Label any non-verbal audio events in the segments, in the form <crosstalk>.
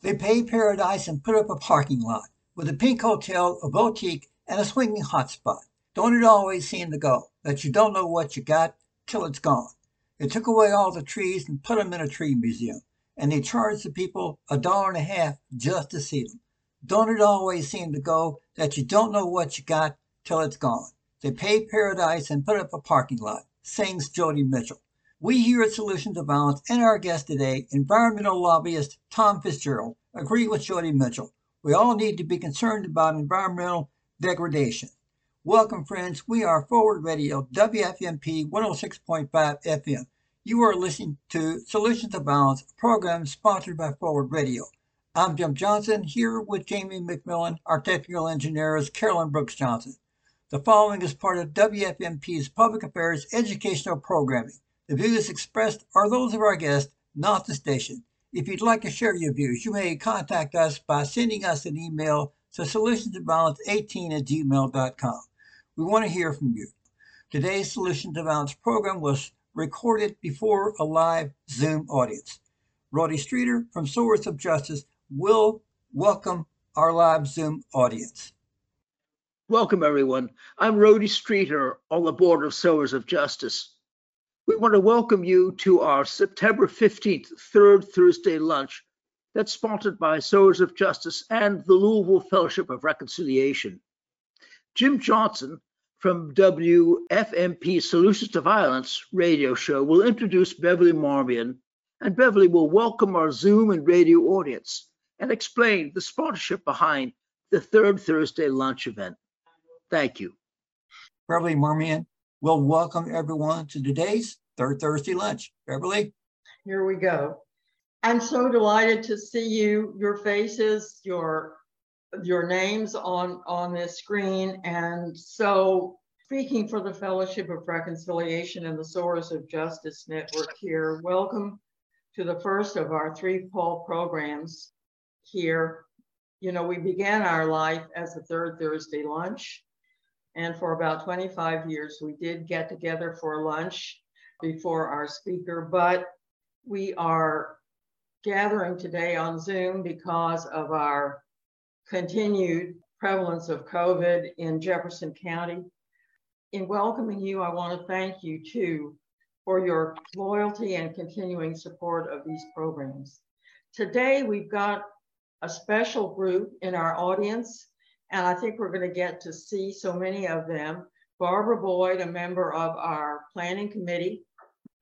They paved paradise and put up a parking lot with a pink hotel, a boutique, and a swinging hotspot. Don't it always seem to go that you don't know what you got till it's gone? They took away all the trees and put them in a tree museum, and they charged the people a dollar and a half just to see them. Don't it always seem to go that you don't know what you got till it's gone? They paved paradise and put up a parking lot, sings Joni Mitchell. We here at Solutions to Violence and our guest today, environmental lobbyist Tom Fitzgerald, agree with Joni Mitchell. We all need to be concerned about environmental degradation. Welcome, friends. We are Forward Radio, WFMP 106.5 FM. You are listening to Solutions to Violence, a program sponsored by Forward Radio. I'm Jim Johnson, here with Jamie McMillan. Our technical engineer is Carolyn Brooks Johnson. The following is part of WFMP's public affairs educational programming. The views expressed are those of our guests, not the station. If you'd like to share your views, you may contact us by sending us an email to solutionsviolence18 at gmail.com. We want to hear from you. Today's Solution to Violence program was recorded before a live Zoom audience. Roddy Streeter from Sowers of Justice will welcome our live Zoom audience. Welcome, everyone. I'm Rhody Streeter on the board of Sowers of Justice. We want to welcome you to our September 15th, third Thursday lunch that's sponsored by Sowers of Justice and the Louisville Fellowship of Reconciliation. Jim Johnson from WFMP Solutions to Violence radio show will introduce Beverly Marmion, and Beverly will welcome our Zoom and radio audience and explain the sponsorship behind the third Thursday lunch event. Thank you. Beverly Marmion will welcome everyone to today's third Thursday lunch. Beverly? Here we go. I'm so delighted to see you, your faces, your your names on on this screen. And so speaking for the Fellowship of Reconciliation and the Sowers of Justice Network here, welcome to the first of our three poll programs here. You know, we began our life as a third Thursday lunch. And for about 25 years, we did get together for lunch before our speaker, but we are gathering today on Zoom because of our continued prevalence of COVID in Jefferson County. In welcoming you, I want to thank you too for your loyalty and continuing support of these programs. Today, we've got a special group in our audience and I think we're going to get to see so many of them. Barbara Boyd, a member of our planning committee,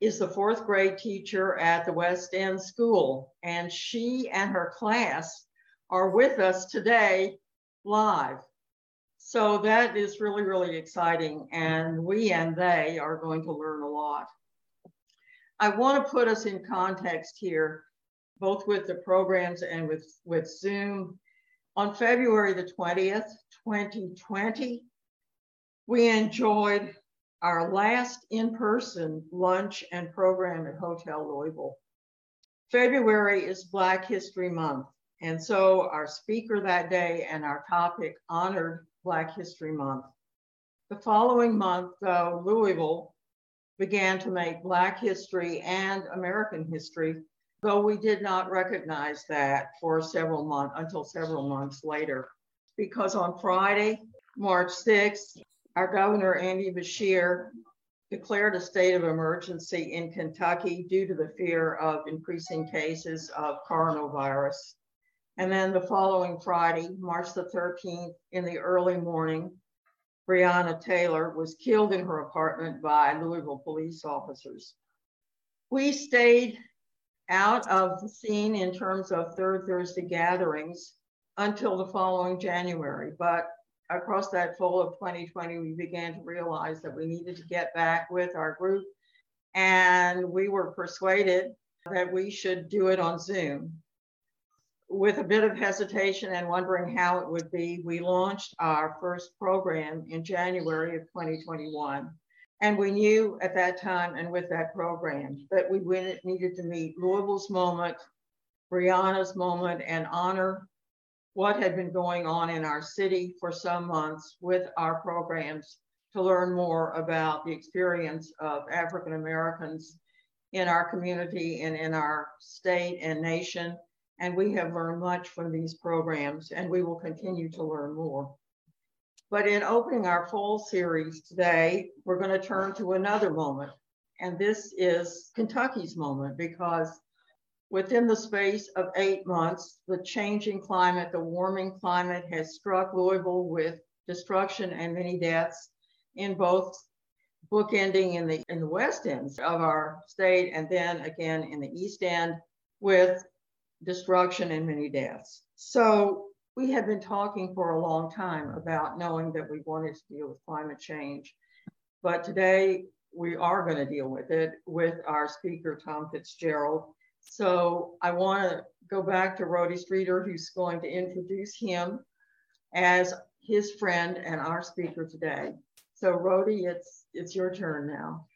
is the fourth grade teacher at the West End School, and she and her class are with us today live. So that is really, really exciting, and we and they are going to learn a lot. I want to put us in context here, both with the programs and with, with Zoom on February the 20th, 2020, we enjoyed our last in-person lunch and program at Hotel Louisville. February is Black History Month. And so our speaker that day and our topic honored Black History Month. The following month, though, Louisville began to make Black history and American history though we did not recognize that for several months until several months later. Because on Friday, March 6th, our governor, Andy Beshear, declared a state of emergency in Kentucky due to the fear of increasing cases of coronavirus. And then the following Friday, March the 13th, in the early morning, Breonna Taylor was killed in her apartment by Louisville police officers. We stayed out of the scene in terms of third Thursday gatherings until the following January. But across that fall of 2020, we began to realize that we needed to get back with our group. And we were persuaded that we should do it on Zoom. With a bit of hesitation and wondering how it would be, we launched our first program in January of 2021. And we knew at that time and with that program that we needed to meet Louisville's moment, Breonna's moment, and honor what had been going on in our city for some months with our programs to learn more about the experience of African Americans in our community and in our state and nation, And we have learned much from these programs, and we will continue to learn more. But in opening our fall series today, we're going to turn to another moment. And this is Kentucky's moment because within the space of eight months, the changing climate, the warming climate has struck Louisville with destruction and many deaths in both bookending in the in the west ends of our state and then again in the east end with destruction and many deaths. So we had been talking for a long time about knowing that we wanted to deal with climate change. But today we are going to deal with it with our speaker, Tom Fitzgerald. So I want to go back to Rhody Streeter, who's going to introduce him as his friend and our speaker today. So Rhody, it's it's your turn now.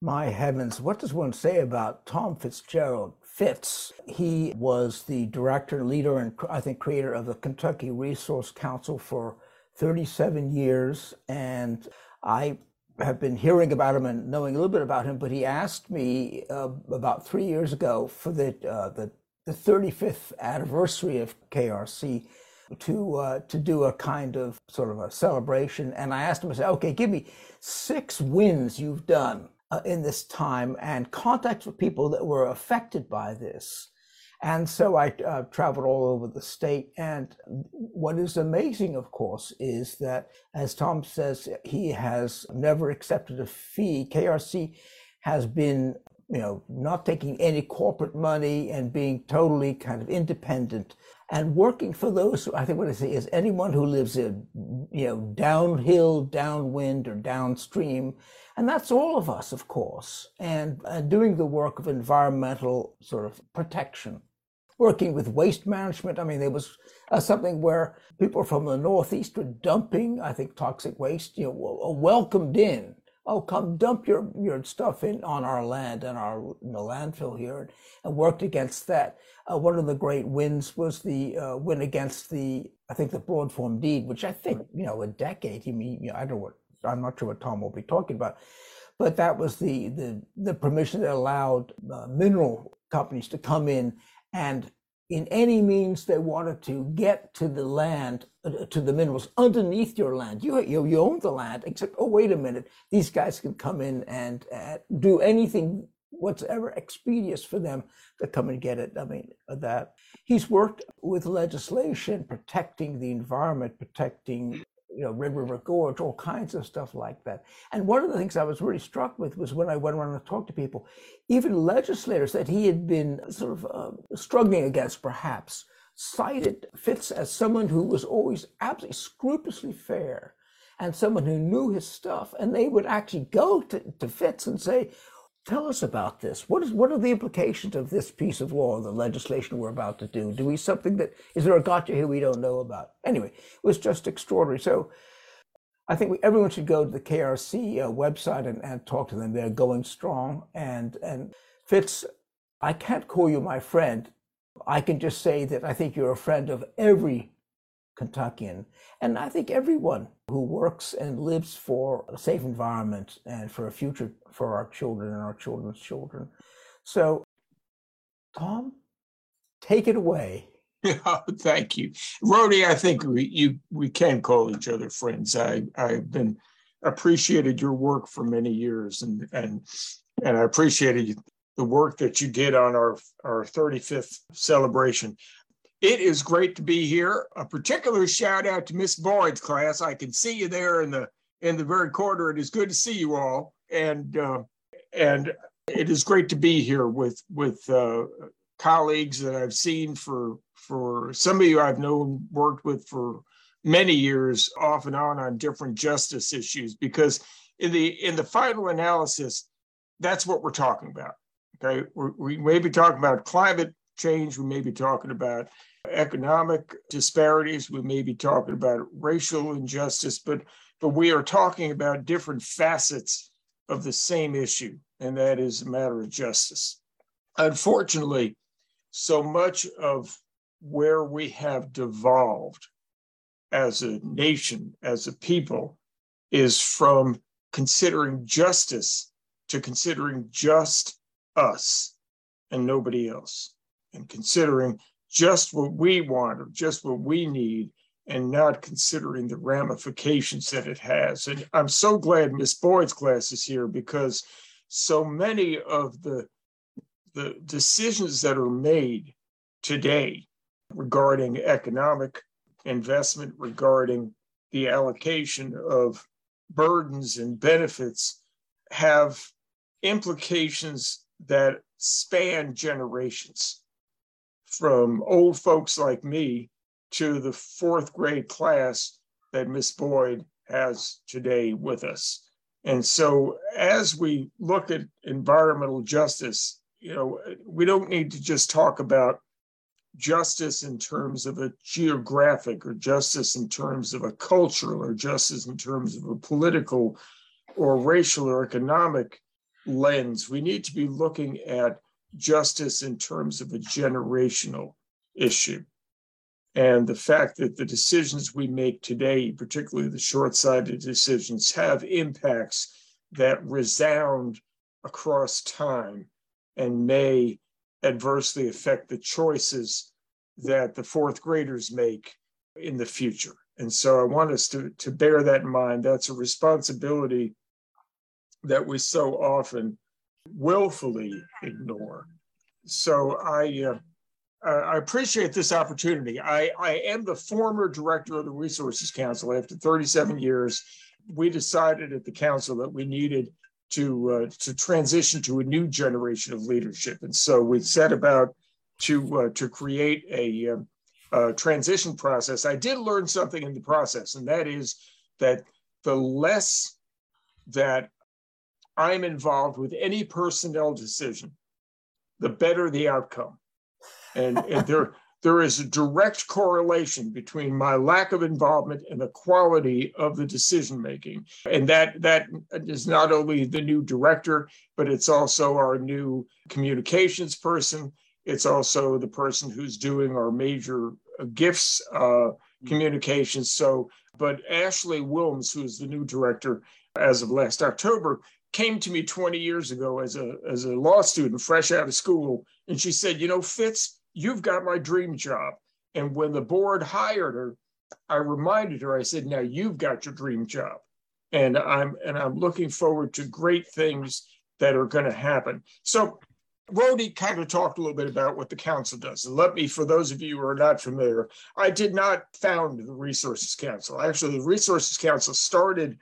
My heavens, what does one say about Tom Fitzgerald? Fitz, he was the director, leader, and I think creator of the Kentucky Resource Council for 37 years. And I have been hearing about him and knowing a little bit about him, but he asked me uh, about three years ago for the, uh, the, the 35th anniversary of KRC to uh, to do a kind of sort of a celebration. And I asked him, I said, okay, give me six wins you've done uh, in this time and contacts with people that were affected by this. And so I uh, traveled all over the state. And what is amazing, of course, is that, as Tom says, he has never accepted a fee. KRC has been, you know, not taking any corporate money and being totally kind of independent and working for those who I think what I say is anyone who lives in, you know, downhill, downwind, or downstream. And that's all of us, of course, and uh, doing the work of environmental sort of protection working with waste management. I mean, there was uh, something where people from the Northeast were dumping, I think, toxic waste, you know, welcomed in. Oh, come dump your, your stuff in on our land and our in the landfill here and worked against that. Uh, one of the great wins was the uh, win against the, I think, the broad form deed, which I think, you know, a decade, I mean, you know, I don't know what, I'm not sure what Tom will be talking about, but that was the, the, the permission that allowed uh, mineral companies to come in and in any means they wanted to get to the land, uh, to the minerals underneath your land. You, you, you own the land, except, oh, wait a minute, these guys can come in and uh, do anything whatsoever expeditious for them to come and get it. I mean, that he's worked with legislation protecting the environment, protecting you know, Red River Gorge, all kinds of stuff like that. And one of the things I was really struck with was when I went around and talked to people, even legislators that he had been sort of uh, struggling against, perhaps, cited Fitz as someone who was always absolutely scrupulously fair and someone who knew his stuff. And they would actually go to, to Fitz and say, Tell us about this. What is what are the implications of this piece of law, the legislation we're about to do? Do we something that is there a gotcha here we don't know about? Anyway, it was just extraordinary. So I think we, everyone should go to the KRC uh, website and, and talk to them. They're going strong. And and Fitz, I can't call you my friend. I can just say that I think you're a friend of every Kentuckian, and I think everyone who works and lives for a safe environment and for a future for our children and our children's children. So, Tom, take it away. Yeah, <laughs> thank you, Rhody. I think we you we can call each other friends. I I've been appreciated your work for many years, and and and I appreciated the work that you did on our our 35th celebration. It is great to be here. A particular shout out to Miss Boyd's class. I can see you there in the in the very corner. It is good to see you all, and uh, and it is great to be here with with uh, colleagues that I've seen for for some of you I've known worked with for many years, off and on on different justice issues. Because in the in the final analysis, that's what we're talking about. Okay, we're, we may be talking about climate change. We may be talking about economic disparities. We may be talking about racial injustice, but but we are talking about different facets of the same issue, and that is a matter of justice. Unfortunately, so much of where we have devolved as a nation, as a people, is from considering justice to considering just us and nobody else and considering just what we want or just what we need and not considering the ramifications that it has. And I'm so glad Miss Boyd's class is here because so many of the the decisions that are made today regarding economic investment, regarding the allocation of burdens and benefits have implications that span generations from old folks like me to the fourth grade class that Miss Boyd has today with us. And so as we look at environmental justice, you know, we don't need to just talk about justice in terms of a geographic or justice in terms of a cultural or justice in terms of a political or racial or economic lens. We need to be looking at justice in terms of a generational issue. And the fact that the decisions we make today, particularly the short sighted decisions, have impacts that resound across time and may adversely affect the choices that the fourth graders make in the future. And so I want us to, to bear that in mind. That's a responsibility that we so often willfully ignore. So I, uh, I appreciate this opportunity. I, I am the former director of the Resources Council. After 37 years, we decided at the council that we needed to uh, to transition to a new generation of leadership, and so we set about to uh, to create a, a transition process. I did learn something in the process, and that is that the less that I'm involved with any personnel decision, the better the outcome. And, and there, <laughs> there is a direct correlation between my lack of involvement and the quality of the decision making. And that, that is not only the new director, but it's also our new communications person. It's also the person who's doing our major gifts uh, communications. So, but Ashley Wilmes, who is the new director as of last October, came to me 20 years ago as a as a law student fresh out of school and she said you know fitz you've got my dream job and when the board hired her i reminded her i said now you've got your dream job and i'm and i'm looking forward to great things that are going to happen so Rhody kind of talked a little bit about what the council does. And let me, for those of you who are not familiar, I did not found the Resources Council. Actually, the Resources Council started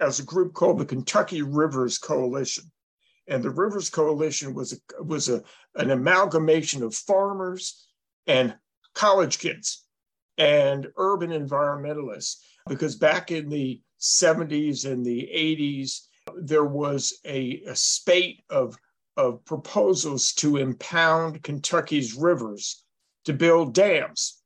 as a group called the Kentucky Rivers Coalition. And the Rivers Coalition was a, was a, an amalgamation of farmers and college kids and urban environmentalists. Because back in the 70s and the 80s, there was a, a spate of, of proposals to impound Kentucky's rivers to build dams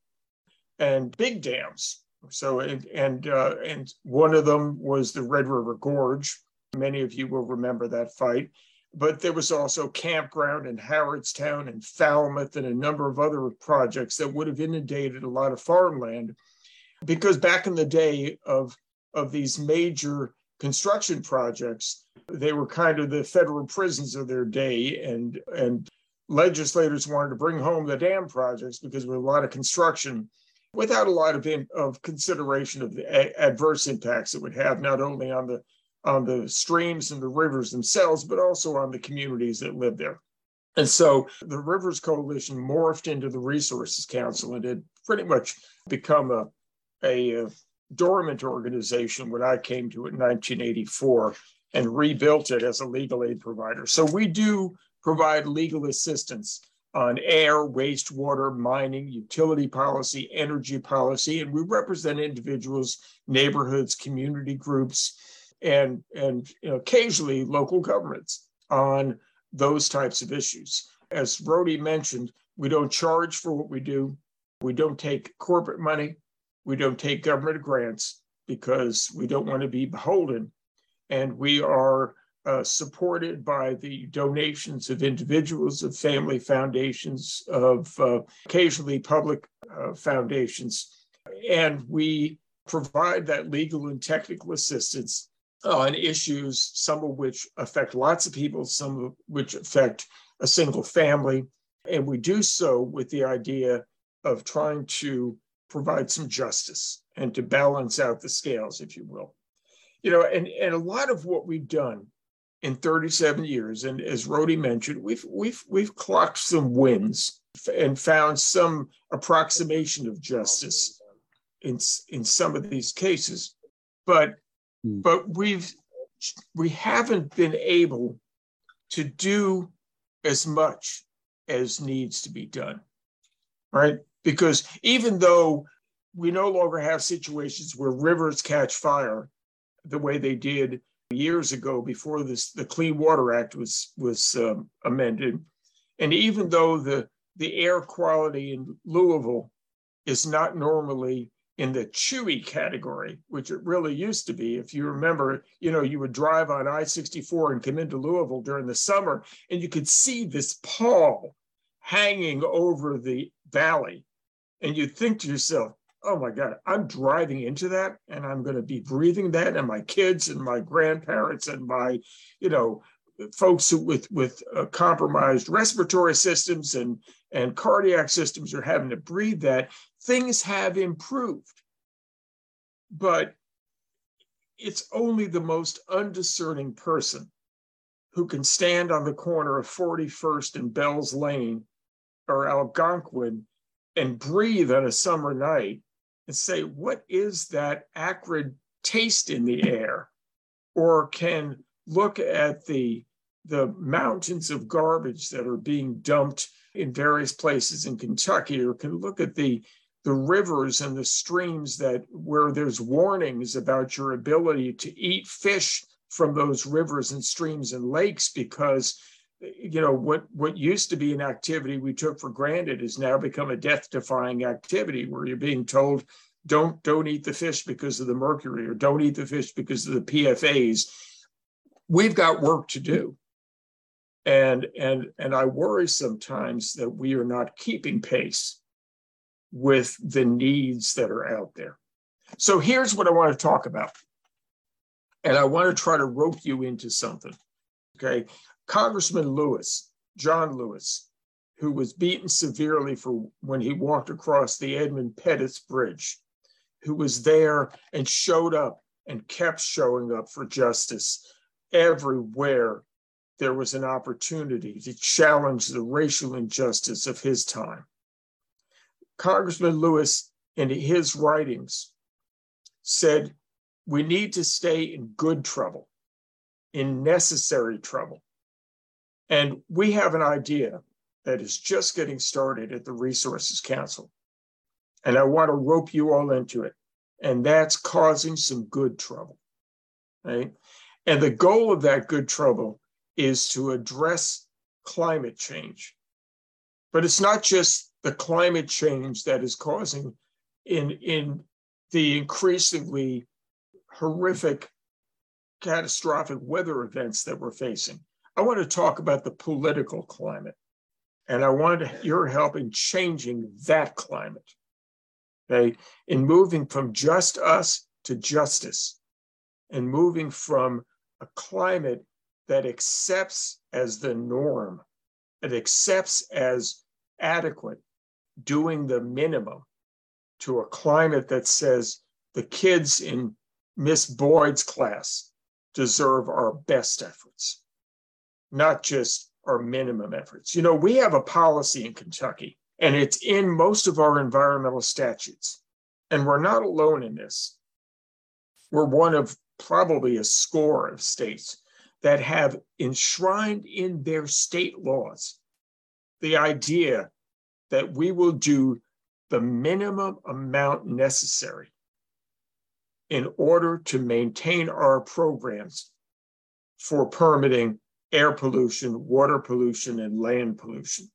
and big dams so and and uh, and one of them was the Red River Gorge. Many of you will remember that fight. But there was also campground in Howardstown and Falmouth and a number of other projects that would have inundated a lot of farmland. Because back in the day of of these major construction projects, they were kind of the federal prisons of their day, and and legislators wanted to bring home the dam projects because was a lot of construction without a lot of, in, of consideration of the a- adverse impacts it would have not only on the on the streams and the rivers themselves, but also on the communities that live there. And so the Rivers Coalition morphed into the Resources Council and had pretty much become a, a, a dormant organization when I came to it in 1984 and rebuilt it as a legal aid provider. So we do provide legal assistance on air, wastewater, mining, utility policy, energy policy, and we represent individuals, neighborhoods, community groups, and and you know, occasionally local governments on those types of issues. As Rhody mentioned, we don't charge for what we do. We don't take corporate money. We don't take government grants because we don't want to be beholden. And we are uh, supported by the donations of individuals, of family foundations, of uh, occasionally public uh, foundations. And we provide that legal and technical assistance on issues, some of which affect lots of people, some of which affect a single family. And we do so with the idea of trying to provide some justice and to balance out the scales, if you will. You know, and, and a lot of what we've done in 37 years, and as Rhody mentioned, we've we've we've clocked some wins and found some approximation of justice in in some of these cases, but hmm. but we've we haven't been able to do as much as needs to be done, right? Because even though we no longer have situations where rivers catch fire the way they did years ago before this the Clean Water Act was was um, amended, and even though the the air quality in Louisville is not normally in the chewy category, which it really used to be. If you remember, you know, you would drive on I 64 and come into Louisville during the summer, and you could see this pall hanging over the valley. And you'd think to yourself, oh my God, I'm driving into that and I'm going to be breathing that, and my kids and my grandparents and my, you know, folks who, with with uh, compromised respiratory systems and and cardiac systems are having to breathe that things have improved. But it's only the most undiscerning person who can stand on the corner of 41st and Bell's Lane or Algonquin and breathe on a summer night and say, What is that acrid taste in the air? Or can look at the the mountains of garbage that are being dumped in various places in Kentucky, or can look at the the rivers and the streams that where there's warnings about your ability to eat fish from those rivers and streams and lakes because you know what what used to be an activity we took for granted has now become a death defying activity where you're being told don't don't eat the fish because of the mercury or don't eat the fish because of the PFAS we've got work to do. And and and i worry sometimes that we are not keeping pace with the needs that are out there. So here's what i want to talk about. And i want to try to rope you into something okay congressman lewis john lewis who was beaten severely for when he walked across the edmund pettus bridge who was there and showed up and kept showing up for justice everywhere there was an opportunity to challenge the racial injustice of his time. Congressman Lewis, in his writings, said, We need to stay in good trouble, in necessary trouble. And we have an idea that is just getting started at the Resources Council. And I want to rope you all into it. And that's causing some good trouble. Right? And the goal of that good trouble is to address climate change. But it's not just the climate change that is causing in, in the increasingly horrific, catastrophic weather events that we're facing. I want to talk about the political climate. And I want your help in changing that climate, okay, in moving from just us to justice, and moving from a climate that accepts as the norm, it accepts as adequate, doing the minimum to a climate that says the kids in Miss Boyd's class deserve our best efforts, not just our minimum efforts. You know, we have a policy in Kentucky, and it's in most of our environmental statutes. And we're not alone in this. We're one of probably a score of states that have enshrined in their state laws the idea that we will do the minimum amount necessary in order to maintain our programs for permitting air pollution, water pollution, and land pollution.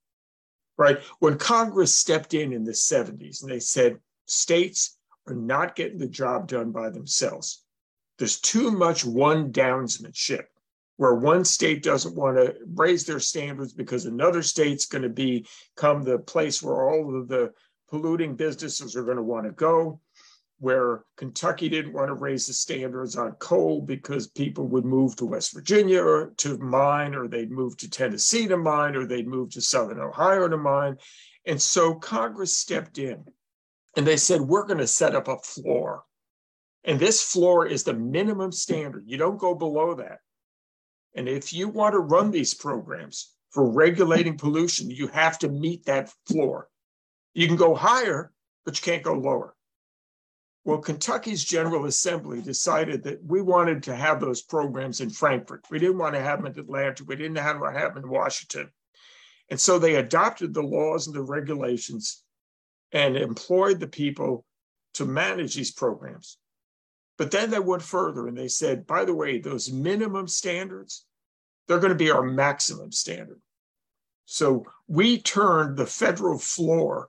Right? When Congress stepped in in the 70s and they said states are not getting the job done by themselves, there's too much one downsmanship where one state doesn't want to raise their standards because another state's going to become the place where all of the polluting businesses are going to want to go where Kentucky didn't want to raise the standards on coal because people would move to West Virginia or to mine, or they'd move to Tennessee to mine, or they'd move to Southern Ohio to mine. And so Congress stepped in and they said, we're going to set up a floor. And this floor is the minimum standard. You don't go below that. And if you want to run these programs for regulating pollution, you have to meet that floor. You can go higher, but you can't go lower. Well, Kentucky's General Assembly decided that we wanted to have those programs in Frankfort. We didn't want to have them in Atlanta. We didn't want to have them in Washington. And so they adopted the laws and the regulations and employed the people to manage these programs. But then they went further and they said, by the way, those minimum standards, they're going to be our maximum standard. So we turned the federal floor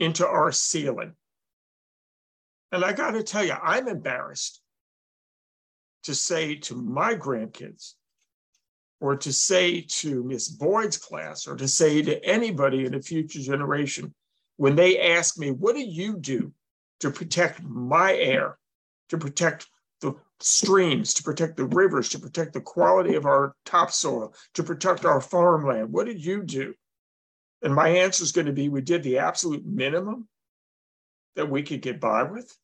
into our ceiling. And I got to tell you, I'm embarrassed to say to my grandkids, or to say to Miss Boyd's class, or to say to anybody in a future generation, when they ask me, What do you do to protect my air, to protect the streams, to protect the rivers, to protect the quality of our topsoil, to protect our farmland? What did you do? And my answer is going to be we did the absolute minimum that we could get by with.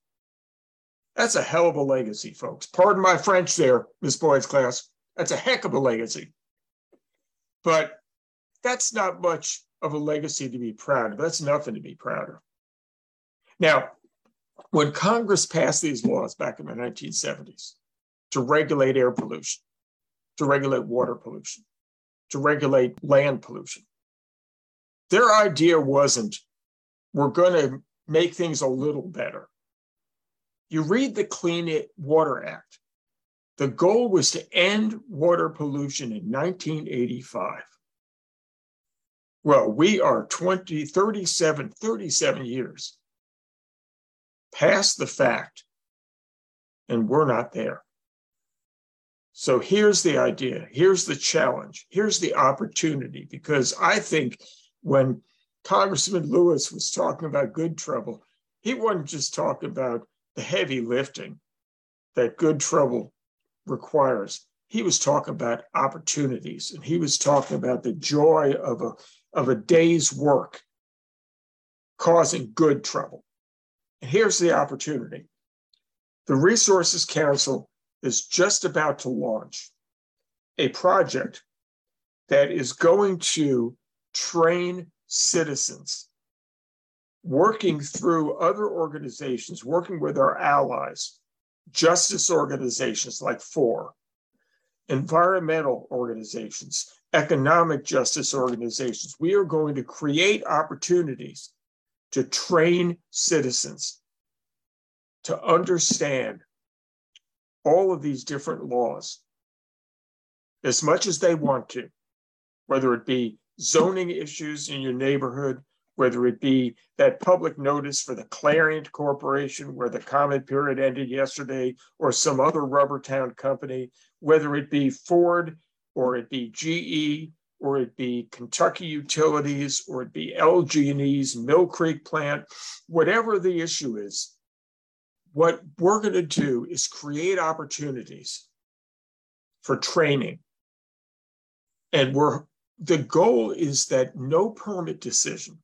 That's a hell of a legacy, folks. Pardon my French there, Miss Boyd's class. That's a heck of a legacy. But that's not much of a legacy to be proud of. That's nothing to be proud of. Now, when Congress passed these laws back in the 1970s to regulate air pollution, to regulate water pollution, to regulate land pollution, their idea wasn't we're going to make things a little better. You read the Clean Water Act. The goal was to end water pollution in 1985. Well, we are 20, 37, 37 years past the fact, and we're not there. So here's the idea. Here's the challenge. Here's the opportunity. Because I think when Congressman Lewis was talking about good trouble, he wasn't just talking about the heavy lifting that good trouble requires. He was talking about opportunities and he was talking about the joy of a, of a day's work causing good trouble. And here's the opportunity the Resources Council is just about to launch a project that is going to train citizens working through other organizations, working with our allies, justice organizations like FOR, environmental organizations, economic justice organizations. We are going to create opportunities to train citizens to understand all of these different laws as much as they want to, whether it be zoning issues in your neighborhood, whether it be that public notice for the Clariant Corporation, where the comment period ended yesterday, or some other rubber town company, whether it be Ford or it be GE or it be Kentucky Utilities or it be LG&E's Mill Creek plant, whatever the issue is, what we're going to do is create opportunities for training. And we're the goal is that no permit decision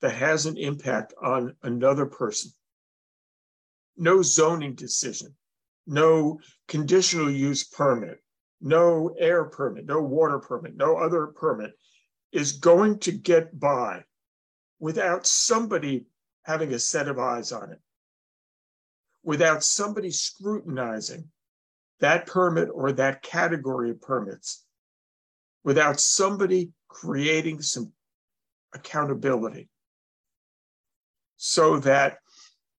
that has an impact on another person. No zoning decision, no conditional use permit, no air permit, no water permit, no other permit is going to get by without somebody having a set of eyes on it, without somebody scrutinizing that permit or that category of permits, without somebody creating some accountability. So that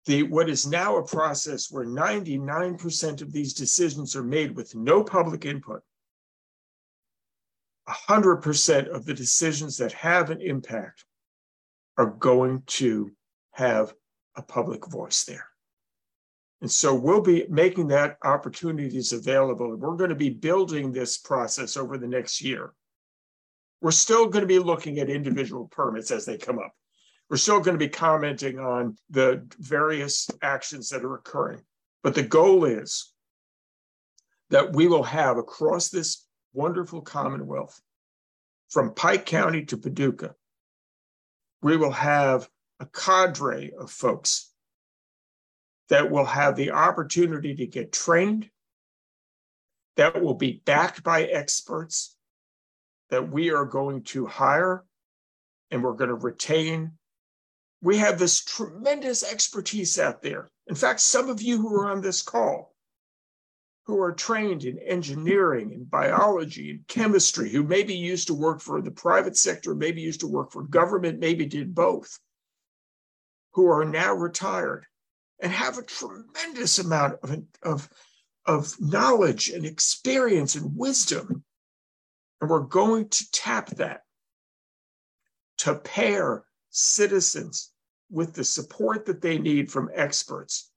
the what is now a process where 99% of these decisions are made with no public input. 100% of the decisions that have an impact are going to have a public voice there. And so we'll be making that opportunities available. We're going to be building this process over the next year we're still going to be looking at individual permits as they come up we're still going to be commenting on the various actions that are occurring. But the goal is that we will have across this wonderful Commonwealth, from Pike County to Paducah, we will have a cadre of folks that will have the opportunity to get trained, that will be backed by experts, that we are going to hire and we're going to retain. We have this tremendous expertise out there. In fact, some of you who are on this call, who are trained in engineering and biology and chemistry, who maybe used to work for the private sector, maybe used to work for government, maybe did both, who are now retired and have a tremendous amount of, of, of knowledge and experience and wisdom. And we're going to tap that to pair citizens with the support that they need from experts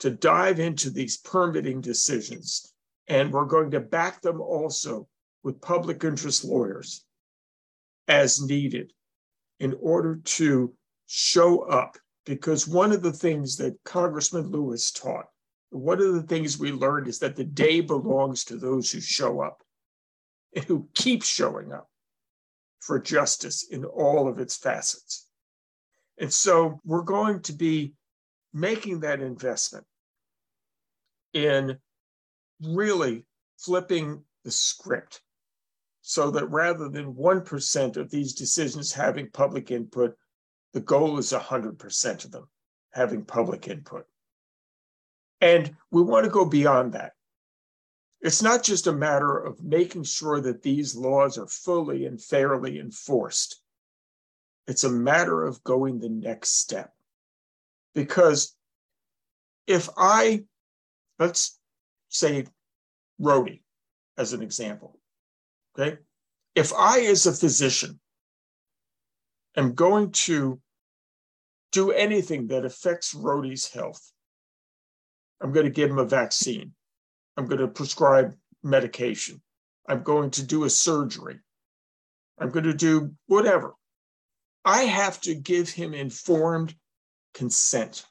to dive into these permitting decisions. And we're going to back them also with public interest lawyers as needed in order to show up. Because one of the things that Congressman Lewis taught, one of the things we learned is that the day belongs to those who show up and who keep showing up for justice in all of its facets. And so we're going to be making that investment in really flipping the script so that rather than 1% of these decisions having public input, the goal is 100% of them having public input. And we want to go beyond that. It's not just a matter of making sure that these laws are fully and fairly enforced. It's a matter of going the next step. Because if I, let's say Rhody as an example, okay? If I, as a physician, am going to do anything that affects Rhody's health, I'm going to give him a vaccine. I'm going to prescribe medication. I'm going to do a surgery. I'm going to do whatever. I have to give him informed consent,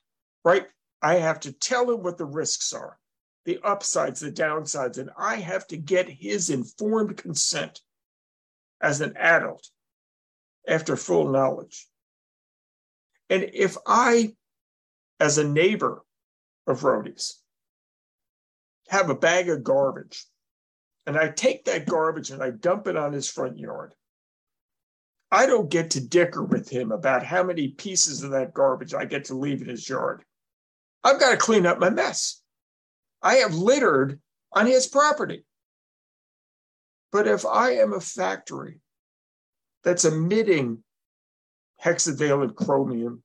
right? I have to tell him what the risks are, the upsides, the downsides, and I have to get his informed consent as an adult after full knowledge. And if I, as a neighbor of Rhody's, have a bag of garbage and I take that garbage and I dump it on his front yard. I don't get to dicker with him about how many pieces of that garbage I get to leave in his yard. I've got to clean up my mess. I have littered on his property. But if I am a factory that's emitting hexavalent chromium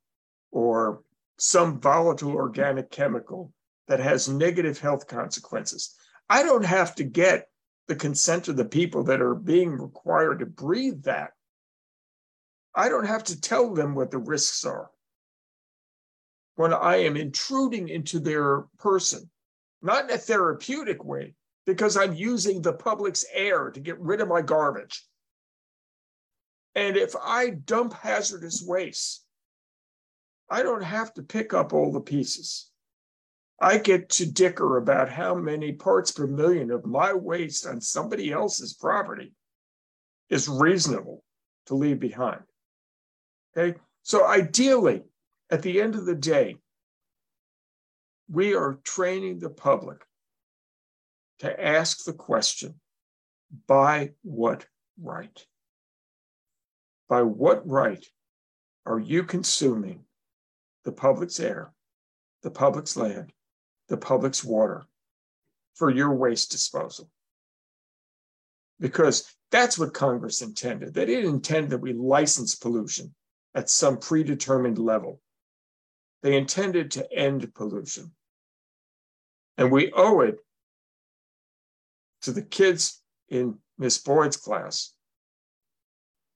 or some volatile organic chemical that has negative health consequences. I don't have to get the consent of the people that are being required to breathe that. I don't have to tell them what the risks are. When I am intruding into their person, not in a therapeutic way, because I'm using the public's air to get rid of my garbage. And if I dump hazardous waste, I don't have to pick up all the pieces. I get to dicker about how many parts per million of my waste on somebody else's property is reasonable to leave behind. Okay. So ideally, at the end of the day, we are training the public to ask the question by what right? By what right are you consuming the public's air, the public's land, the public's water for your waste disposal. Because that's what Congress intended. They didn't intend that we license pollution at some predetermined level. They intended to end pollution. And we owe it to the kids in Miss Boyd's class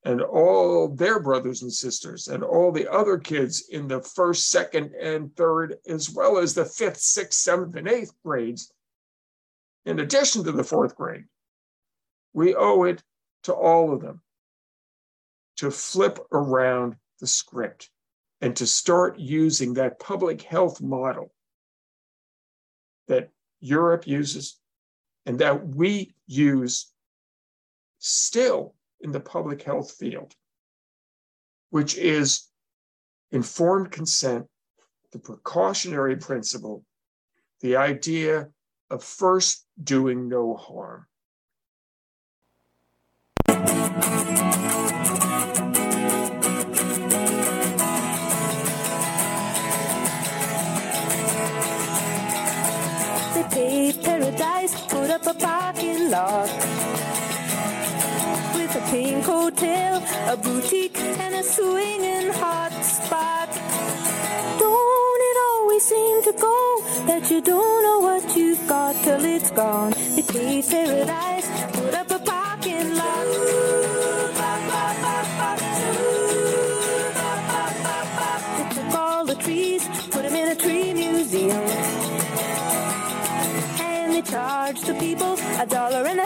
and all their brothers and sisters and all the other kids in the first, second, and third, as well as the fifth, sixth, seventh, and eighth grades, in addition to the fourth grade. We owe it to all of them to flip around the script and to start using that public health model that Europe uses and that we use still in the public health field. which is informed consent, the precautionary principle, the idea of first doing no harm. They paved paradise, put up a parking lot pink hotel, a boutique, and a swinging hot spot. Don't it always seem to go that you don't know what you've got till it's gone? They paved paradise, put up a parking lot. They took all the trees, put in a tree museum. And they charge the people a dollar and a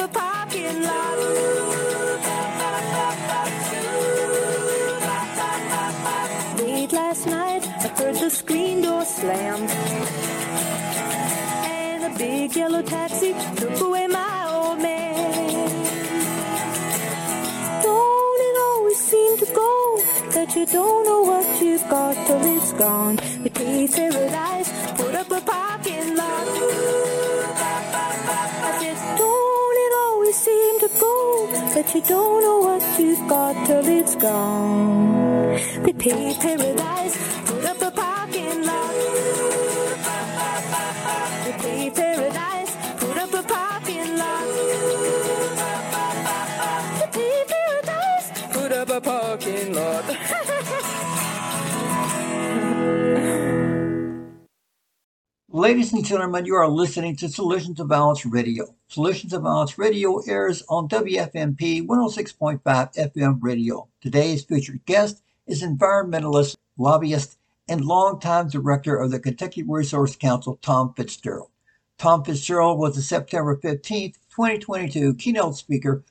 a parking lot. Late last night, I heard the screen door slam. And a big yellow taxi took away my old man. Don't it always seem to go that you don't know what you've got till it's gone? We paved paradise, put up a parking always seem to go but you don't know what you've got till it's gone? We paved paradise, Ladies and gentlemen, you are listening to Solutions of Violence Radio. Solutions of Violence Radio airs on WFMP 106.5 FM radio. Today's featured guest is environmentalist, lobbyist, and longtime director of the Kentucky Resource Council, Tom Fitzgerald. Tom Fitzgerald was the September 15th, 2022 keynote speaker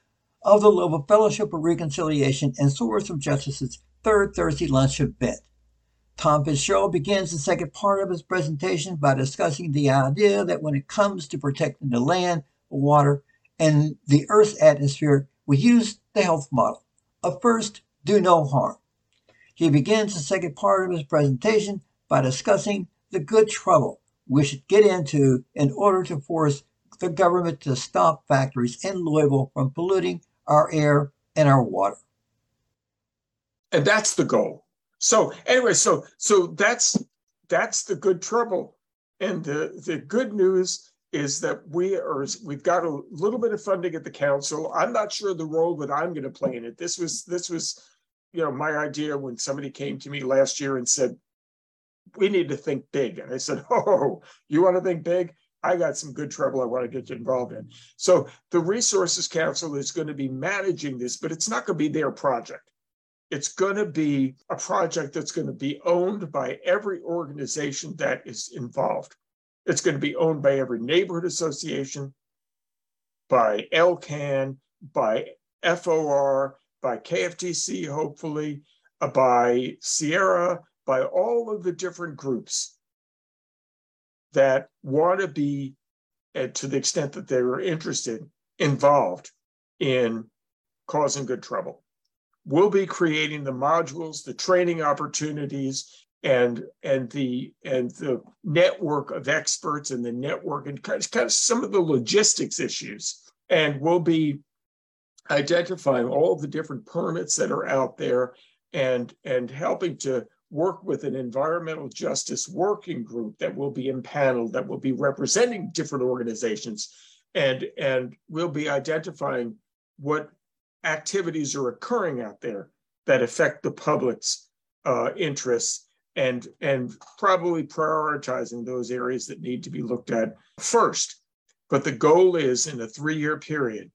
of the Louisville Fellowship of Reconciliation and Swords of Justice's third Thursday lunch event. Tom Fitzgerald begins the second part of his presentation by discussing the idea that when it comes to protecting the land, water, and the Earth's atmosphere, we use the health model of first, do no harm. He begins the second part of his presentation by discussing the good trouble we should get into in order to force the government to stop factories in Louisville from polluting our air and our water. And that's the goal. So anyway, so so that's that's the good trouble. And the the good news is that we are we've got a little bit of funding at the council. I'm not sure the role that I'm going to play in it. This was this was you know my idea when somebody came to me last year and said we need to think big. And I said, <laughs> Oh, you want to think big? I got some good trouble I want to get you involved in. So the Resources Council is going to be managing this, but it's not going to be their project. It's going to be a project that's going to be owned by every organization that is involved. It's going to be owned by every neighborhood association, by LCAN, by FOR, by KFTC, hopefully, uh, by Sierra, by all of the different groups that want to be, uh, to the extent that they are interested, involved in causing good trouble. We'll be creating the modules, the training opportunities, and and the and the network of experts and the network and kind of, kind of some of the logistics issues. And we'll be identifying all the different permits that are out there and and helping to work with an environmental justice working group that will be impaneled that will be representing different organizations and and we'll be identifying what activities are occurring out there that affect the public's uh, interests and and probably prioritizing those areas that need to be looked at first. But the goal is in a three year period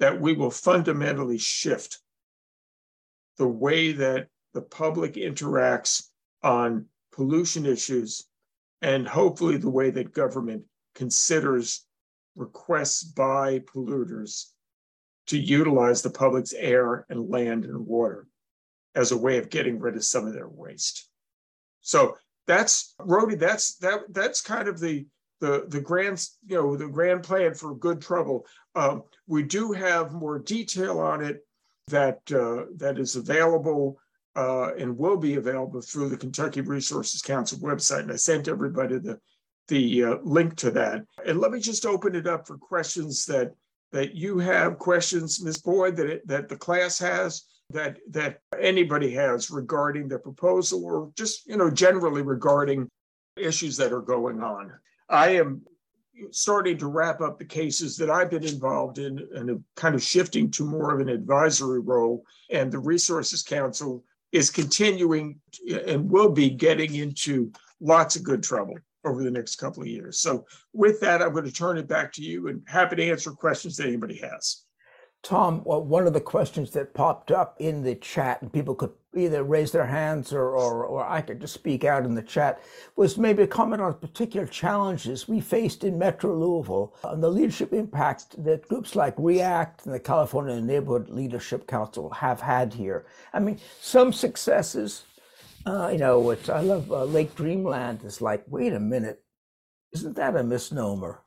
that we will fundamentally shift the way that the public interacts on pollution issues and hopefully the way that government considers requests by polluters to utilize the public's air and land and water as a way of getting rid of some of their waste. So that's Rhody, that's that that's kind of the the the grand you know the grand plan for good trouble. Um, we do have more detail on it that uh, that is available uh, and will be available through the Kentucky Resources Council website. And I sent everybody the the uh, link to that. And let me just open it up for questions that that you have, questions, Ms. Boyd, that it, that the class has, that that anybody has regarding the proposal, or just you know generally regarding issues that are going on. I am starting to wrap up the cases that I've been involved in and kind of shifting to more of an advisory role. And the Resources Council is continuing and will be getting into lots of good trouble over the next couple of years. So, with that, I'm going to turn it back to you and happy to answer questions that anybody has. Tom, well, one of the questions that popped up in the chat, and people could either raise their hands or, or, or I could just speak out in the chat, was maybe a comment on particular challenges we faced in Metro Louisville and the leadership impact that groups like REACT and the California Neighborhood Leadership Council have had here. I mean, some successes, uh, you know, which I love uh, Lake Dreamland is like, wait a minute, isn't that a misnomer?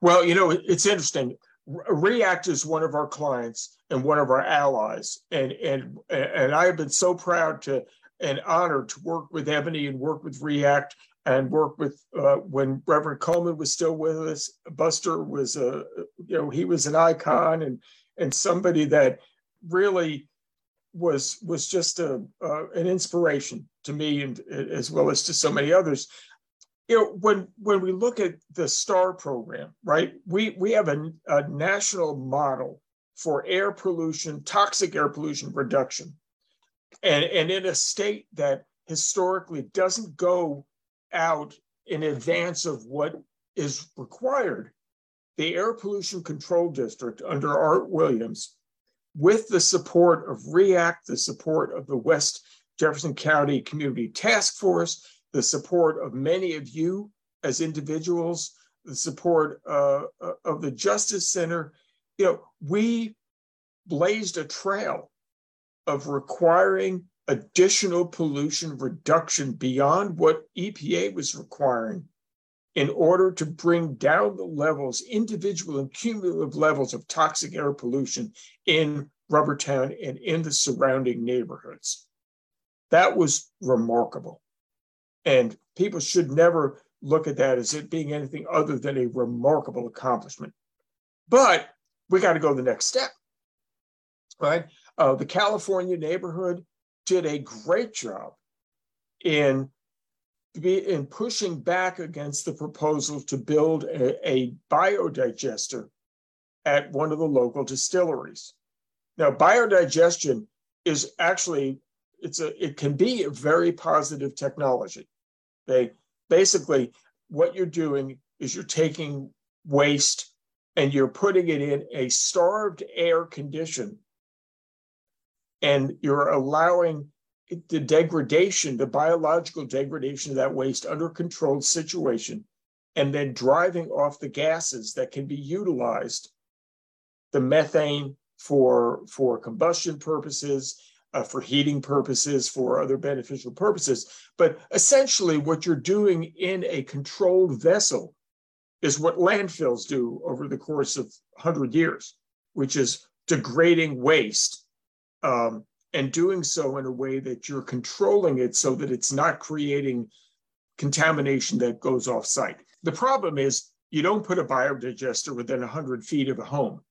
Well, you know, it's interesting. React is one of our clients and one of our allies, and and and I have been so proud to and honored to work with Ebony and work with React and work with uh, when Reverend Coleman was still with us. Buster was a you know he was an icon and and somebody that really was was just a uh, an inspiration to me and as well as to so many others. You know when when we look at the star program right we we have a, a national model for air pollution toxic air pollution reduction. And and in a state that historically doesn't go out in advance of what is required the air pollution control district under art williams with the support of react the support of the west jefferson county community task force the support of many of you as individuals, the support uh, uh, of the Justice Center. You know, we blazed a trail of requiring additional pollution reduction beyond what EPA was requiring in order to bring down the levels, individual and cumulative levels of toxic air pollution in Rubbertown and in the surrounding neighborhoods. That was remarkable. And people should never look at that as it being anything other than a remarkable accomplishment. But we got to go the next step, right? Uh, the California neighborhood did a great job in in pushing back against the proposal to build a, a biodigester at one of the local distilleries. Now, biodigestion is actually it's a it can be a very positive technology. They basically what you're doing is you're taking waste and you're putting it in a starved air condition and you're allowing the degradation, the biological degradation of that waste under controlled situation, and then driving off the gases that can be utilized, the methane for, for combustion purposes, uh, for heating purposes, for other beneficial purposes. But essentially, what you're doing in a controlled vessel is what landfills do over the course of 100 years, which is degrading waste um, and doing so in a way that you're controlling it so that it's not creating contamination that goes off site. The problem is you don't put a biodigester within 100 feet of a home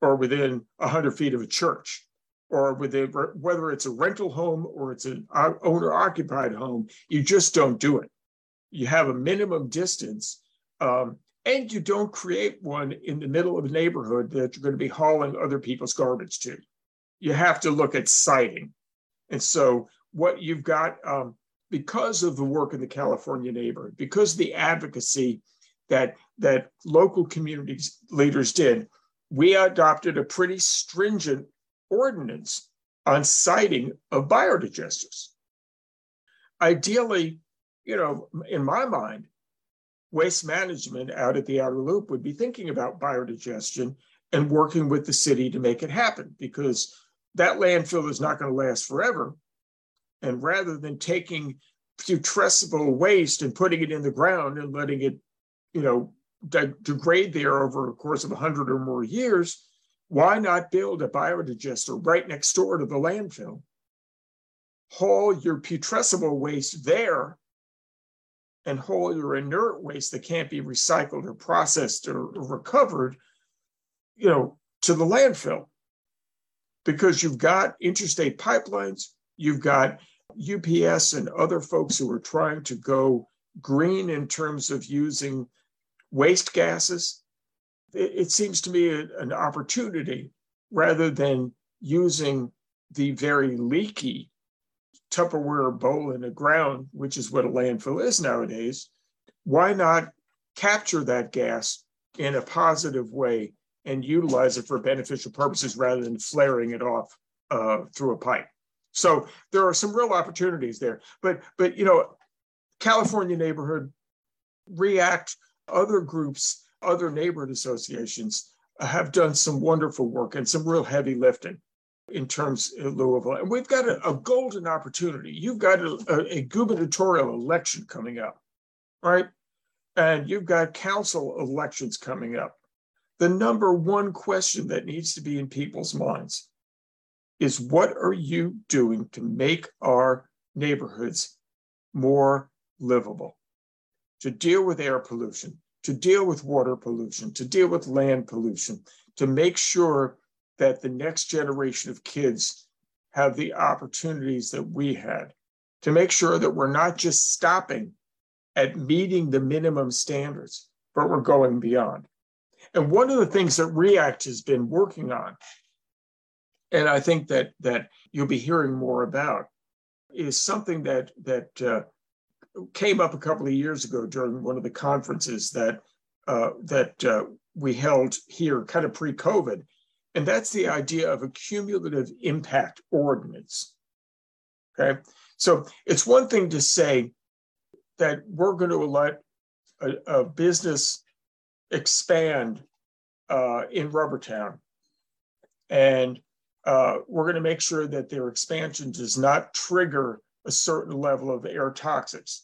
or within 100 feet of a church or with a, whether it's a rental home or it's an owner occupied home, you just don't do it. You have a minimum distance, um, and you don't create one in the middle of a neighborhood that you're going to be hauling other people's garbage to. You have to look at siting. And so, what you've got, um, because of the work in the California neighborhood, because the advocacy that that local community leaders did, we adopted a pretty stringent ordinance on siting of biodigesters. Ideally, you know, in my mind, waste management out at the outer loop would be thinking about biodigestion and working with the city to make it happen because that landfill is not going to last forever. And rather than taking putrescible waste and putting it in the ground and letting it, you know, de- degrade there over a course of 100 or more years, why not build a biodigester right next door to the landfill? Haul your putrescible waste there and haul your inert waste that can't be recycled or processed or, recovered, you know, to the landfill. Because you've got interstate pipelines, you've got UPS and other folks who are trying to go green in terms of using waste gases. It, seems to me a, an opportunity rather than using the very leaky Tupperware bowl in the ground, which is what a landfill is nowadays. Why not capture that gas in a positive way and utilize it for beneficial purposes rather than flaring it off uh, through a pipe? So there are some real opportunities there. But but you know, California neighborhood react other groups, other neighborhood associations have done some wonderful work and some real heavy lifting in terms of Louisville. And we've got a, a golden opportunity. You've got a, a, a, gubernatorial election coming up, right? And you've got council elections coming up. The number one question that needs to be in people's minds is what are you doing to make our neighborhoods more livable? To deal with air pollution, to deal with water pollution, to deal with land pollution, to make sure that the next generation of kids have the opportunities that we had, to make sure that we're not just stopping at meeting the minimum standards, but we're going beyond. And one of the things that REACT has been working on and I think that that you'll be hearing more about is something that that uh, came up a couple of years ago during one of the conferences that uh, that uh, we held here, kind of pre-COVID, and that's the idea of a cumulative impact ordinance. Okay, so it's one thing to say that we're going to let a, a business expand uh, in Rubbertown, and uh, we're going to make sure that their expansion does not trigger a certain level of air toxics.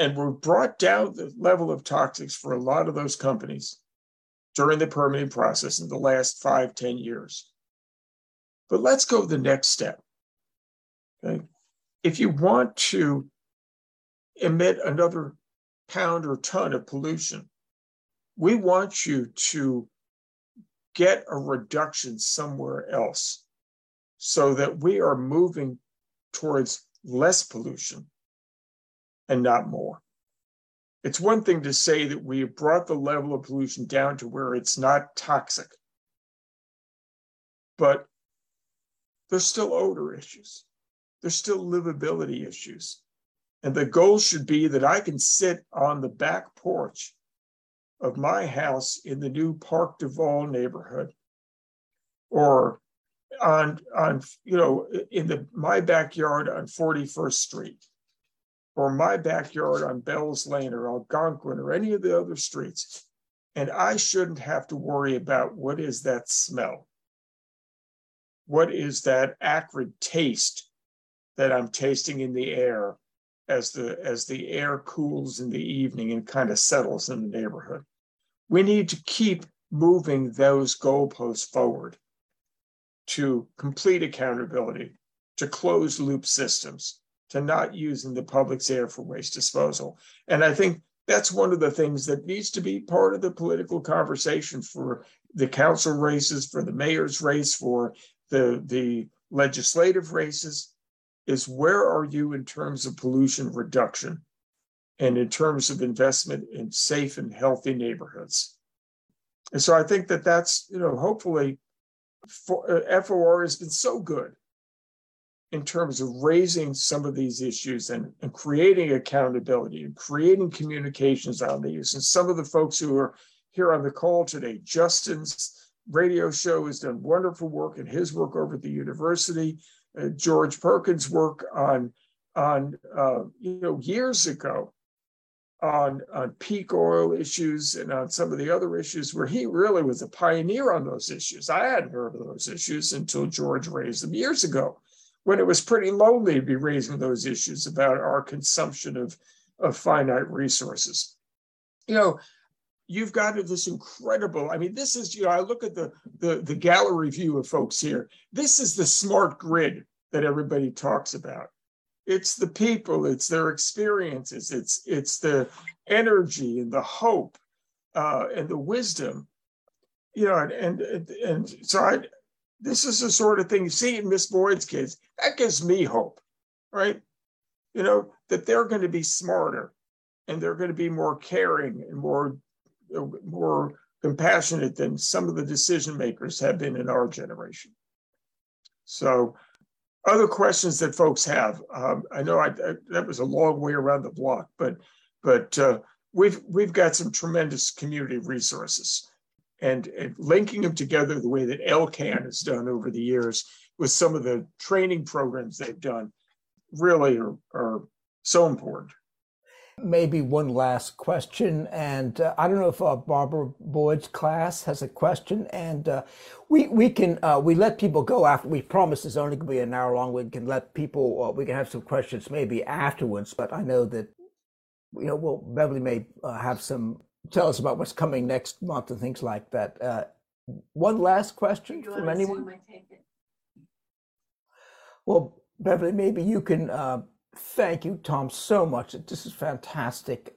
And we've brought down the level of toxics for a lot of those companies during the permitting process in the last five, ten years. But let's go the next step. Okay? If you want to emit another pound or ton of pollution, we want you to get a reduction somewhere else so that we are moving towards less pollution and not more. It's one thing to say that we have brought the level of pollution down to where it's not toxic, but there's still odor issues. There's still livability issues. And the goal should be that I can sit on the back porch of my house in the new Park DuValle neighborhood, or on on you know in the my backyard on 41st Street, or my backyard on Bell's Lane or Algonquin or any of the other streets, and I shouldn't have to worry about what is that smell, what is that acrid taste that I'm tasting in the air as the as the air cools in the evening and kind of settles in the neighborhood? We need to keep moving those goalposts forward to complete accountability, to close loop systems, to not using the public's air for waste disposal. And I think that's one of the things that needs to be part of the political conversation for the council races, for the mayor's race, for the, the legislative races, is where are you in terms of pollution reduction? and in terms of investment in safe and healthy neighborhoods. And so I think that that's, you know, hopefully for, uh, FOR has been so good in terms of raising some of these issues and, and creating accountability and creating communications on these. And some of the folks who are here on the call today, Justin's radio show has done wonderful work in his work over at the university. Uh, George Perkins' work on on uh, you know years ago on on peak oil issues and on some of the other issues where he really was a pioneer on those issues. I hadn't heard of those issues until George raised them years ago when it was pretty lonely to be raising those issues about our consumption of, of finite resources. You know, you've got this incredible, I mean, this is, you know, I look at the, the, the gallery view of folks here. This is the smart grid that everybody talks about. It's the people, it's their experiences, it's, it's the energy and the hope uh, and the wisdom, you know, and, and, and so I, this is the sort of thing you see in Miss Boyd's kids. That gives me hope, right? You know, that they're going to be smarter and they're going to be more caring and more, more compassionate than some of the decision makers have been in our generation. So, other questions that folks have. Um, I know I, I, that was a long way around the block, but but uh, we've we've got some tremendous community resources and, and linking them together the way that LCAN has done over the years with some of the training programs they've done really are, are so important. Maybe one last question, and uh, I don't know if uh, Barbara Boyd's class has a question, and uh, we we can uh, we let people go after. We promise it's only going to be an hour long. We can let people. Uh, we can have some questions maybe afterwards, but I know that you know. Well, Beverly may uh, have some tell us about what's coming next month and things like that. Uh, one last question from anyone? Well, Beverly, maybe you can uh, thank you, Tom, so much. This is fantastic.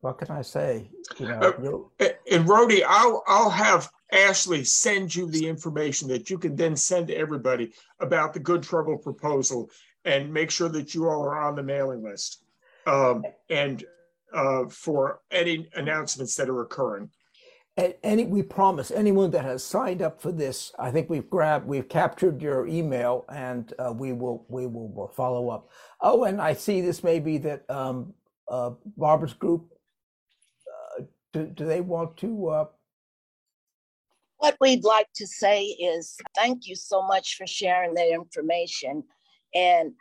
What can I say? You know, uh, and Rhody, I'll I'll have Ashley send you the information that you can then send to everybody about the Good Trouble proposal and make sure that you all are on the mailing list. Um, and uh, for any announcements that are occurring. any, we promise anyone that has signed up for this. I think we've grabbed, we've captured your email, and uh, we will we will follow up. Oh, and I see this may be that um, uh, Barbara's group. Uh, do, do they want to? Uh, what we'd like to say is thank you so much for sharing that information, and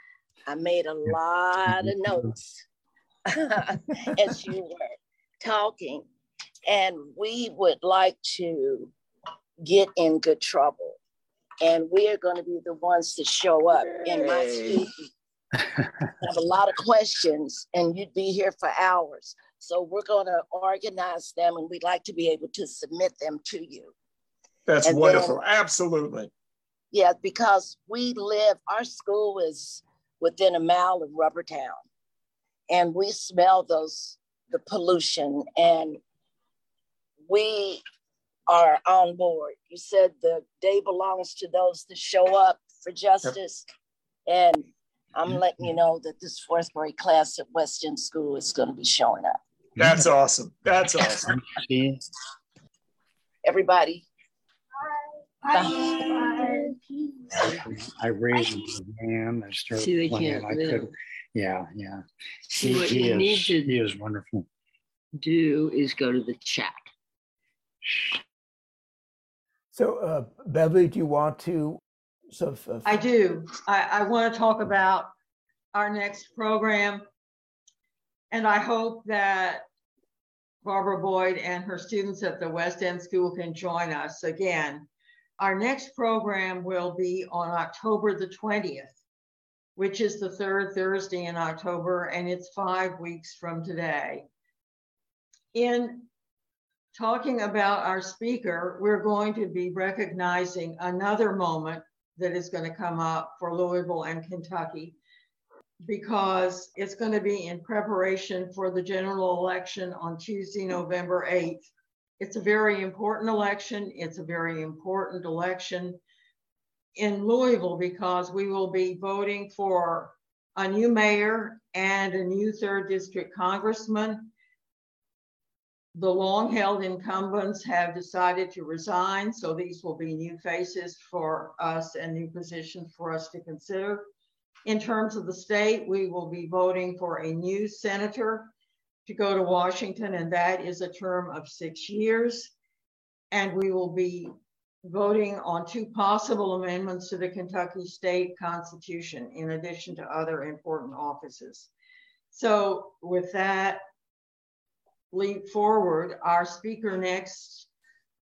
I made a lot of notes <laughs> as you were talking. And we would like to get in good trouble. And we are going to be the ones to show up in my student. have a lot of questions, and you'd be here for hours. So we're going to organize them, and we'd like to be able to submit them to you. That's and wonderful. Then, Absolutely. Yeah, because we live, our school is within a mile of Rubber Town and we smell those the pollution and we are on board. You said the day belongs to those that show up for justice. Yep. And I'm letting you know that this fourth grade class at West End School is going to be showing up. That's awesome. That's awesome. <laughs> Everybody. Hi. Hi. I raised my hand. I started See, playing. I could yeah, yeah. He, what he you is, need to he is wonderful. Do is go to the chat. So, uh, Beverly, do you want to? So, uh, I do. I, I want to talk about our next program, and I hope that Barbara Boyd and her students at the West End School can join us again. Our next program will be on October the 20th which is the third Thursday in October, and it's five weeks from today. In talking about our speaker, we're going to be recognizing another moment that is going to come up for Louisville and Kentucky because it's going to be in preparation for the general election on Tuesday, November 8th. It's a very important election. It's a very important election in Louisville because we will be voting for a new mayor and a new third district congressman. the long held incumbents have decided to resign. So these will be new faces for us and new positions for us to consider. In terms of the state, we will be voting for a new senator to go to Washington, and that is a term of six years. And we will be voting on two possible amendments to the Kentucky State Constitution, in addition to other important offices. So with that leap forward, our speaker next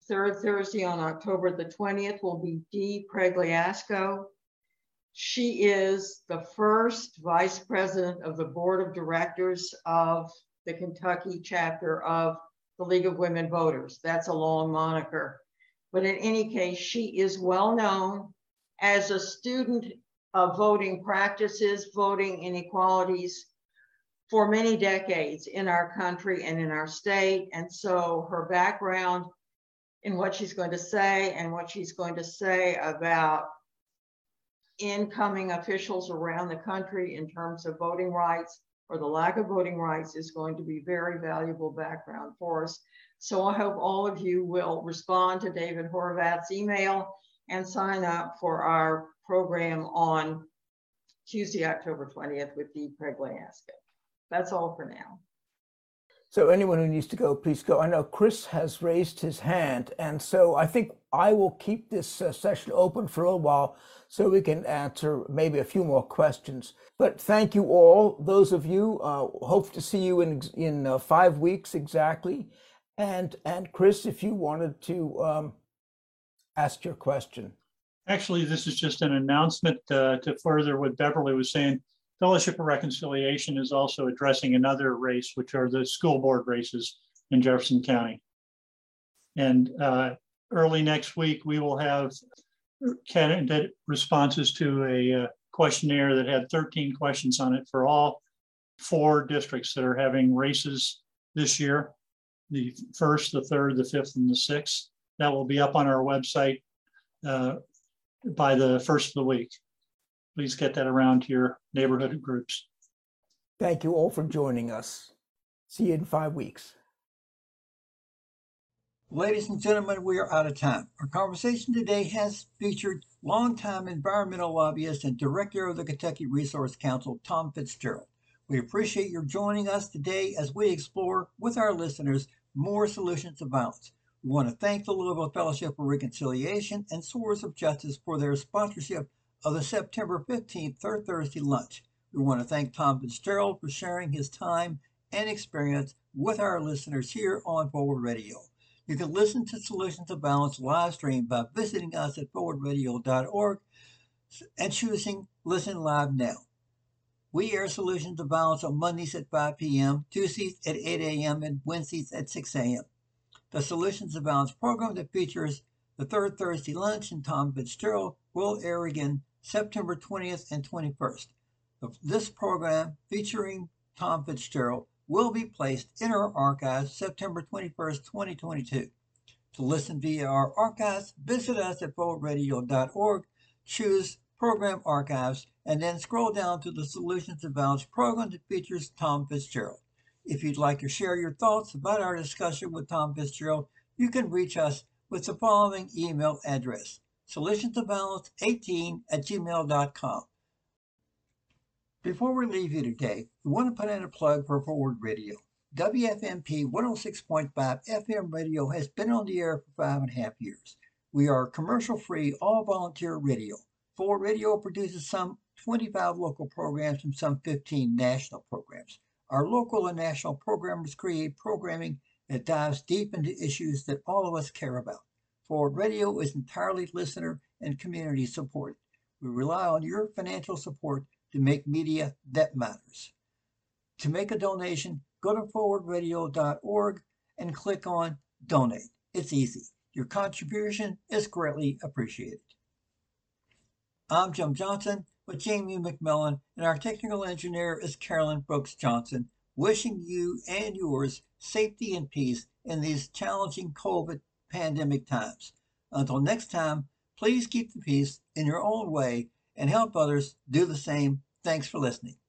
third Thursday on October the 20th will be Dee Pregliasco. She is the first vice president of the board of directors of the Kentucky chapter of the League of Women Voters. That's a long moniker. But in any case, she is well known as a student of voting practices, voting inequalities for many decades in our country and in our state. And so her background in what she's going to say and what she's going to say about incoming officials around the country in terms of voting rights or the lack of voting rights is going to be very valuable background for us. So I hope all of you will respond to David Horvat's email and sign up for our program on Tuesday, October 20th with Dee Pregliasco. That's all for now. So anyone who needs to go, please go. I know Chris has raised his hand, and so I think I will keep this uh, session open for a while so we can answer maybe a few more questions. But thank you all. Those of you, uh, hope to see you in in uh, five weeks exactly. And and Chris, if you wanted to um, ask your question. Actually, this is just an announcement uh, to further what Beverly was saying. Fellowship of Reconciliation is also addressing another race, which are the school board races in Jefferson County. And uh, early next week, we will have candidate responses to a uh, questionnaire that had 13 questions on it for all four districts that are having races this year the first, the third, the fifth, and the sixth. That will be up on our website uh, by the first of the week please get that around to your neighborhood groups. Thank you all for joining us. See you in five weeks. Ladies and gentlemen, we are out of time. Our conversation today has featured longtime environmental lobbyist and director of the Kentucky Resource Council, Tom Fitzgerald. We appreciate your joining us today as we explore with our listeners more solutions to violence. We want to thank the Louisville Fellowship for Reconciliation and Swords of Justice for their sponsorship of the September 15th Third Thursday lunch. We want to thank Tom Fitzgerald for sharing his time and experience with our listeners here on Forward Radio. You can listen to Solutions of Violence live stream by visiting us at forwardradio.org and choosing Listen Live Now. We air Solutions of Violence on Mondays at 5 p.m., Tuesdays at 8 a.m., and Wednesdays at 6 a.m. The Solutions of Violence program that features the third Thursday lunch and Tom Fitzgerald will air again September 20th and 21st. This program featuring Tom Fitzgerald will be placed in our archives September 21st, 2022. To listen via our archives, visit us at forwardradio.org, choose Program Archives, and then scroll down to the Solutions to Violence program that features Tom Fitzgerald. If you'd like to share your thoughts about our discussion with Tom Fitzgerald, you can reach us with the following email address solutionsofbalance18 at gmail.com. Before we leave you today, we want to put in a plug for Forward Radio. WFMP 106.5 FM radio has been on the air for five and a half years. We are commercial free, all volunteer radio. Forward Radio produces some 25 local programs and some 15 national programs. Our local and national programmers create programming that dives deep into issues that all of us care about. Forward Radio is entirely listener and community supported. We rely on your financial support to make media that matters. To make a donation, go to forwardradio.org and click on Donate. It's easy. Your contribution is greatly appreciated. I'm Jim Johnson with Jamie McMillan, and our technical engineer is Carolyn Brooks Johnson, wishing you and yours safety and peace in these challenging COVID pandemic times. Until next time, please keep the peace in your own way and help others do the same. Thanks for listening.